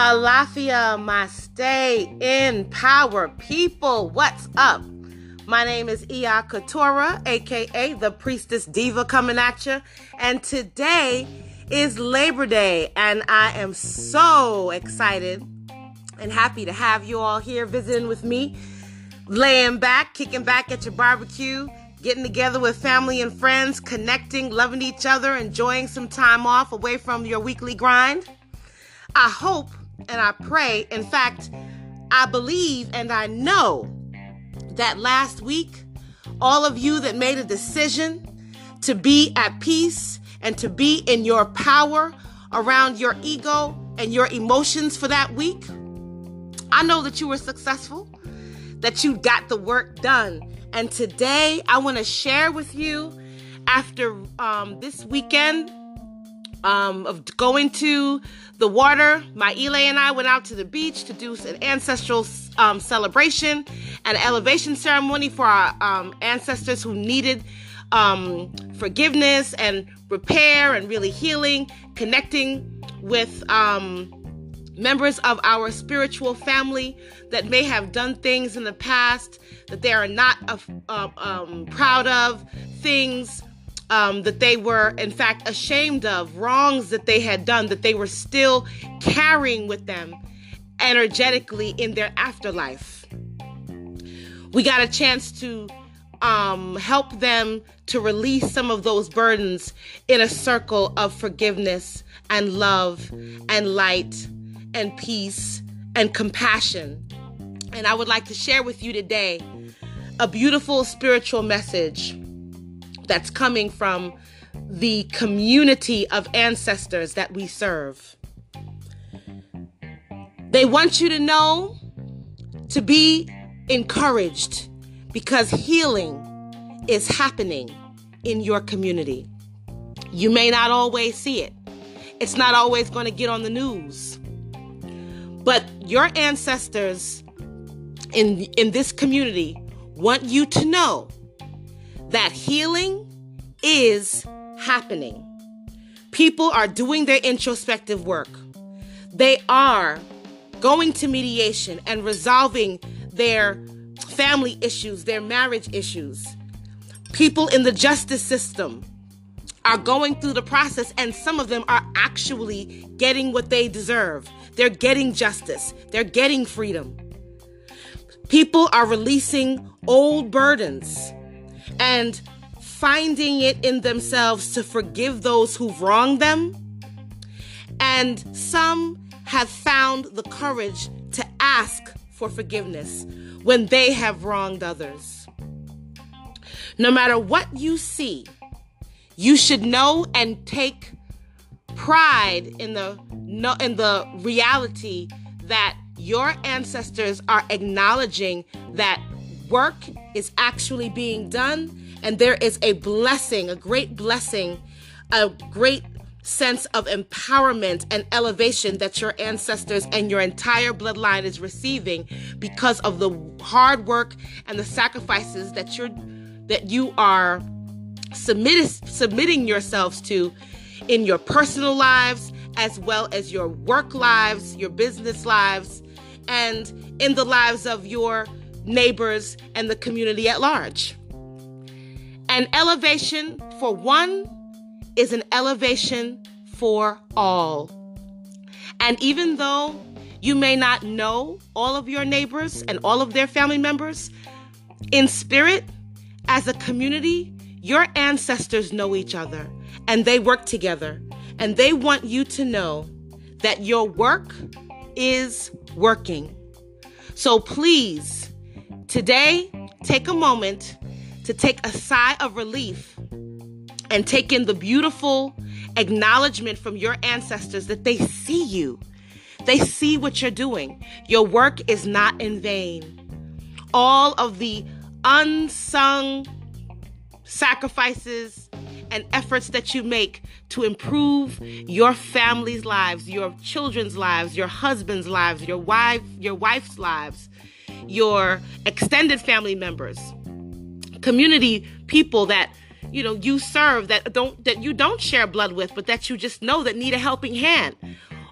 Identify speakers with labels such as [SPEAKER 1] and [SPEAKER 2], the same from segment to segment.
[SPEAKER 1] Alafia, my stay in power people. What's up? My name is Iya Katora, aka the Priestess Diva, coming at you. And today is Labor Day, and I am so excited and happy to have you all here visiting with me, laying back, kicking back at your barbecue, getting together with family and friends, connecting, loving each other, enjoying some time off away from your weekly grind. I hope and I pray, in fact, I believe and I know that last week, all of you that made a decision to be at peace and to be in your power around your ego and your emotions for that week, I know that you were successful, that you got the work done. And today, I want to share with you after um, this weekend um, of going to the water. My Elay and I went out to the beach to do an ancestral um, celebration and elevation ceremony for our um, ancestors who needed um, forgiveness and repair and really healing, connecting with um, members of our spiritual family that may have done things in the past that they are not uh, um, proud of, things um, that they were, in fact, ashamed of, wrongs that they had done, that they were still carrying with them energetically in their afterlife. We got a chance to um, help them to release some of those burdens in a circle of forgiveness and love and light and peace and compassion. And I would like to share with you today a beautiful spiritual message that's coming from the community of ancestors that we serve. They want you to know to be encouraged because healing is happening in your community. You may not always see it, it's not always going to get on the news. But your ancestors in, in this community want you to know that healing is happening. People are doing their introspective work. They are going to mediation and resolving their family issues, their marriage issues. People in the justice system are going through the process, and some of them are actually getting what they deserve. They're getting justice, they're getting freedom. People are releasing old burdens and finding it in themselves to forgive those who've wronged them. And some have found the courage to ask for forgiveness when they have wronged others. No matter what you see, you should know and take pride in the in the reality that your ancestors are acknowledging that work is actually being done and there is a blessing, a great blessing, a great sense of empowerment and elevation that your ancestors and your entire bloodline is receiving because of the hard work and the sacrifices that you're that you are submit, submitting yourselves to in your personal lives as well as your work lives, your business lives, and in the lives of your neighbors, and the community at large. An elevation for one is an elevation for all. And even though you may not know all of your neighbors and all of their family members, in spirit, as a community, your ancestors know each other and they work together. And they want you to know that your work is working. So please Today, take a moment to take a sigh of relief and take in the beautiful acknowledgement from your ancestors that they see you. They see what you're doing. Your work is not in vain. All of the unsung sacrifices and efforts that you make to improve your family's lives, your children's lives, your husband's lives, your wife, your wife's lives, your extended family members, community people that you know you serve that don't that you don't share blood with, but that you just know that need a helping hand.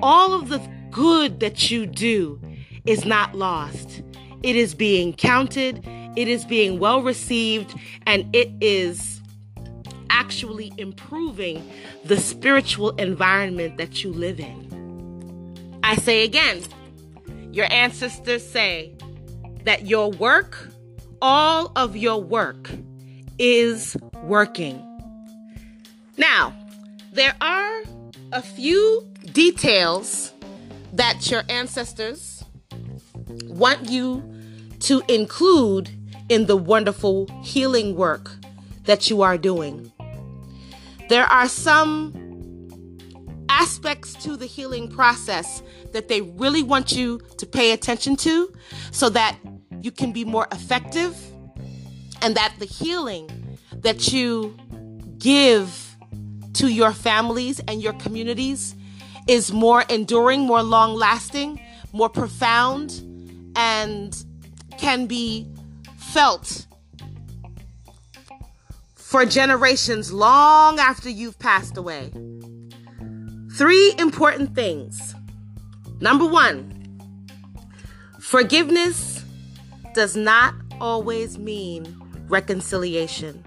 [SPEAKER 1] All of the good that you do is not lost. It is being counted, it is being well received, and it is actually improving the spiritual environment that you live in. I say again, your ancestors say that your work, all of your work, is working. Now, there are a few details that your ancestors want you to include in the wonderful healing work that you are doing. There are some aspects to the healing process that they really want you to pay attention to so that you can be more effective and that the healing that you give to your families and your communities is more enduring, more long lasting, more profound, and can be felt for generations long after you've passed away. Three important things. Number one, forgiveness does not always mean reconciliation.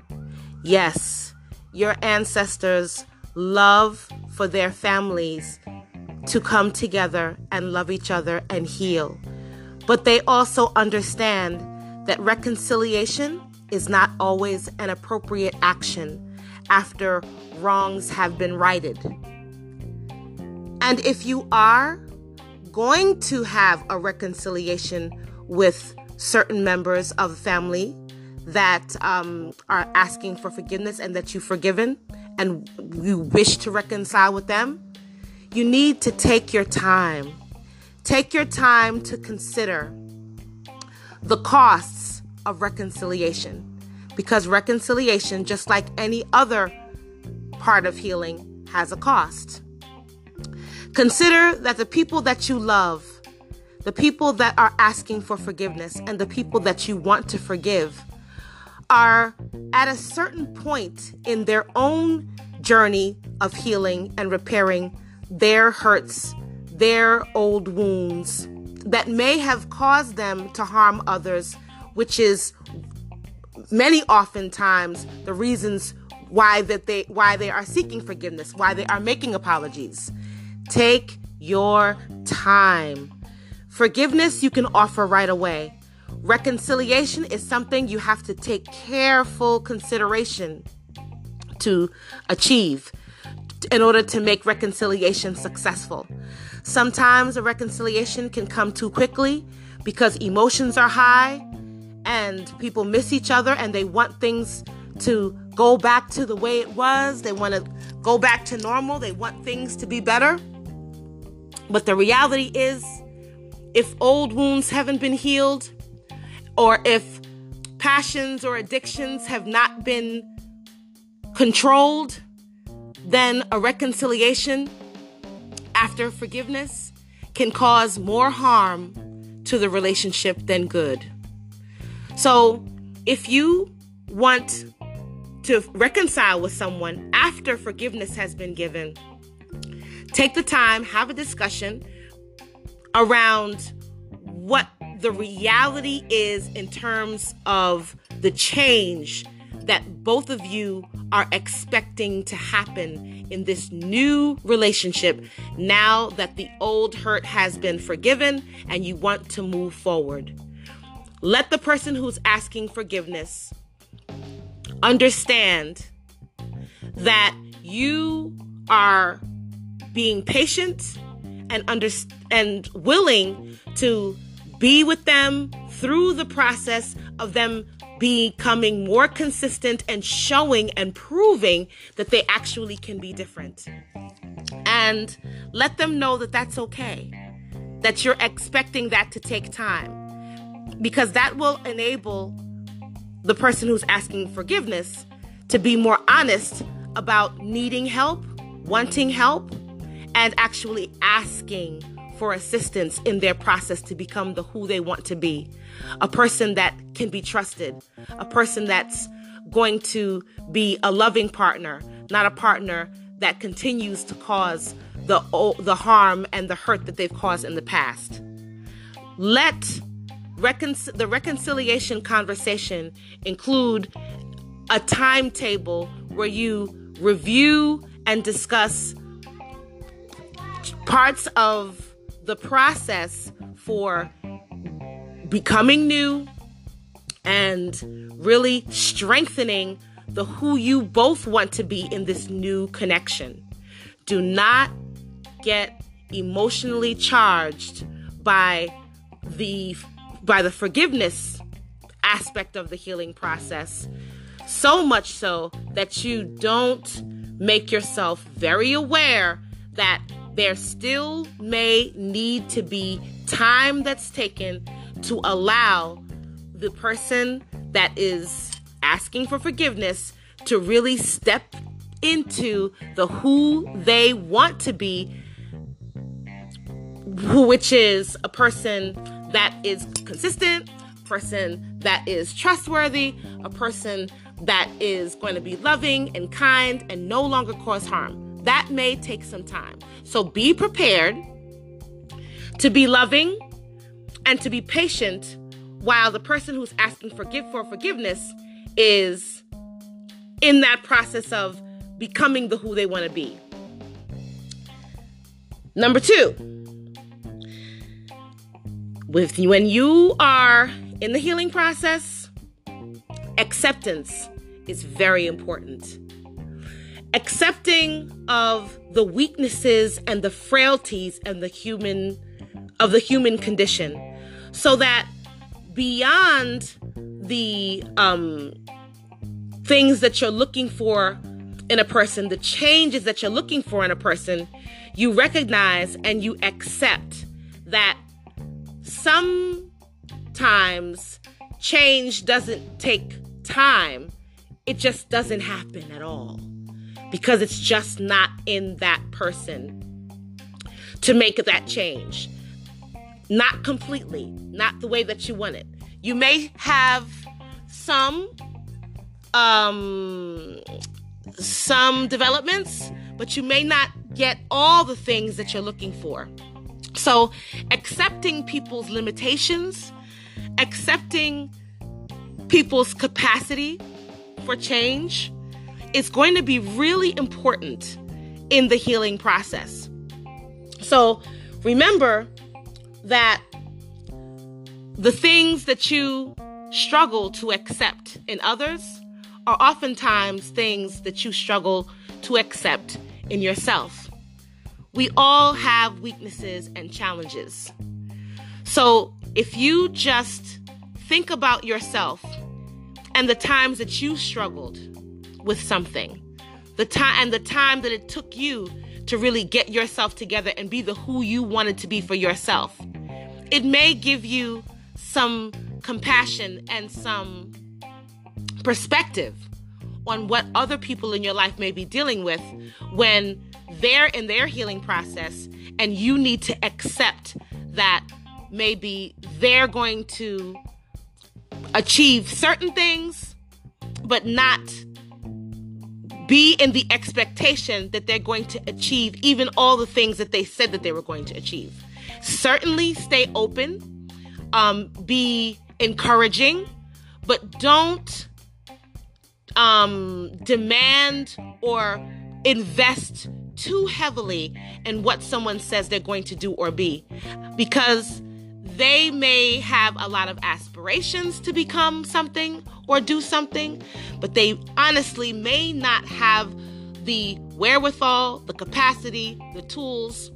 [SPEAKER 1] Yes, your ancestors' love for their families to come together and love each other and heal. But they also understand that reconciliation is not always an appropriate action after wrongs have been righted. And if you are going to have a reconciliation with certain members of the family that um, are asking for forgiveness and that you've forgiven and you wish to reconcile with them, you need to take your time. Take your time to consider the costs of reconciliation because reconciliation, just like any other part of healing, has a cost. Consider that the people that you love, the people that are asking for forgiveness, and the people that you want to forgive are at a certain point in their own journey of healing and repairing their hurts, their old wounds that may have caused them to harm others, which is many oftentimes the reasons why that they why they are seeking forgiveness, why they are making apologies. Take your time. Forgiveness you can offer right away. Reconciliation is something you have to take careful consideration to achieve in order to make reconciliation successful. Sometimes a reconciliation can come too quickly because emotions are high and people miss each other and they want things to go back to the way it was. They want to go back to normal. They want things to be better. But the reality is, if old wounds haven't been healed, or if passions or addictions have not been controlled, then a reconciliation after forgiveness can cause more harm to the relationship than good. So, if you want to reconcile with someone after forgiveness has been given, take the time, have a discussion around what the reality is in terms of the change that both of you are expecting to happen in this new relationship now that the old hurt has been forgiven and you want to move forward. Let the person who's asking forgiveness understand that you are being patient and under and willing to be with them through the process of them becoming more consistent and showing and proving that they actually can be different. And let them know that that's okay, that you're expecting that to take time because that will enable the person who's asking forgiveness to be more honest about needing help, wanting help, and actually asking for assistance in their process to become the who they want to be. A person that can be trusted, a person that's going to be a loving partner, not a partner that continues to cause the the harm and the hurt that they've caused in the past. Let recon- the reconciliation conversation include a timetable where you review and discuss parts of the process for becoming new and really strengthening the who you both want to be in this new connection. Do not get emotionally charged by the by the forgiveness aspect of the healing process so much so that you don't make yourself very aware that there still may need to be time that's taken to allow the person that is asking for forgiveness to really step into the who they want to be, which is a person that is consistent, person that is trustworthy, a person that is going to be loving and kind and no longer cause harm. That may take some time. So be prepared to be loving and to be patient while the person who's asking forgive for forgiveness is in that process of becoming the who they want to be. Number 2. With when you are in the healing process, acceptance is very important. Accepting of the weaknesses and the frailties and the human of the human condition. So that beyond the um, things that you're looking for in a person, the changes that you're looking for in a person, you recognize and you accept that sometimes change doesn't take time. It just doesn't happen at all because it's just not in that person to make that change. Not completely, not the way that you want it. You may have some um some developments, but you may not get all the things that you're looking for. So, accepting people's limitations, accepting people's capacity for change is going to be really important in the healing process. So remember that the things that you struggle to accept in others are oftentimes things that you struggle to accept in yourself. We all have weaknesses and challenges. So if you just think about yourself and the times that you struggled with something. The time and the time that it took you to really get yourself together and be the who you wanted to be for yourself. It may give you some compassion and some perspective on what other people in your life may be dealing with when they're in their healing process and you need to accept that maybe they're going to achieve certain things, but not be in the expectation that they're going to achieve even all the things that they said that they were going to achieve. Certainly stay open, um, be encouraging, but don't um, demand or invest too heavily in what someone says they're going to do or be because they may have a lot of aspirations to become something or do something, but they honestly may not have the wherewithal, the capacity, the tools,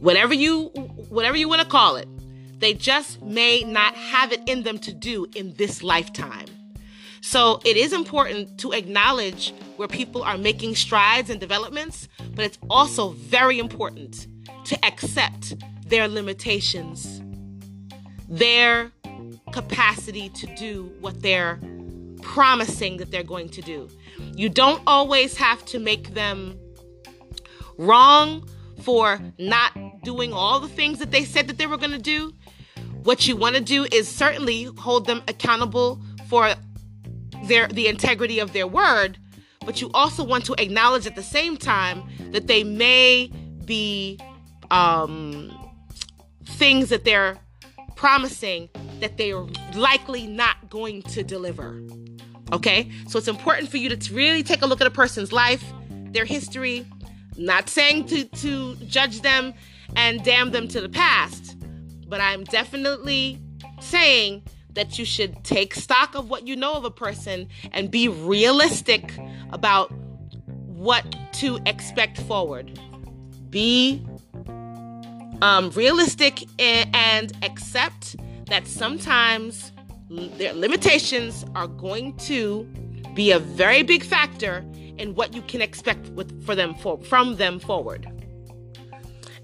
[SPEAKER 1] whatever you whatever you want to call it. They just may not have it in them to do in this lifetime. So it is important to acknowledge where people are making strides and developments, but it's also very important to accept their limitations, their capacity to do what they're promising that they're going to do. You don't always have to make them wrong for not doing all the things that they said that they were going to do. What you want to do is certainly hold them accountable for their the integrity of their word, but you also want to acknowledge at the same time that they may be um, things that they're promising that they are likely not going to deliver. Okay? So it's important for you to really take a look at a person's life, their history, not saying to, to judge them and damn them to the past, but I'm definitely saying that you should take stock of what you know of a person and be realistic about what to expect forward. Be um, realistic and accept that sometimes their limitations are going to be a very big factor in what you can expect with, for them for, from them forward.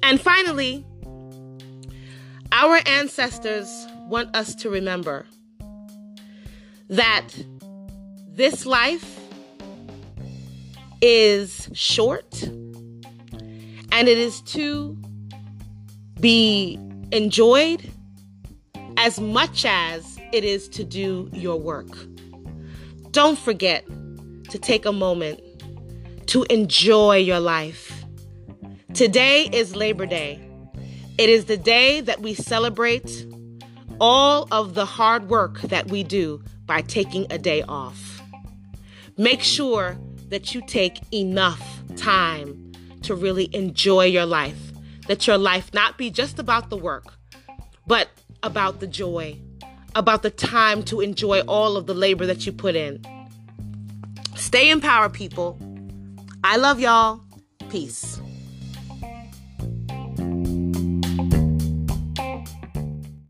[SPEAKER 1] And finally, our ancestors want us to remember that this life is short and it is to be enjoyed as much as it is to do your work. Don't forget to take a moment to enjoy your life. Today is Labor Day. It is the day that we celebrate all of the hard work that we do by taking a day off. Make sure that you take enough time to really enjoy your life, that your life not be just about the work, but about the joy, about the time to enjoy all of the labor that you put in. Stay empowered, people. I love y'all. Peace.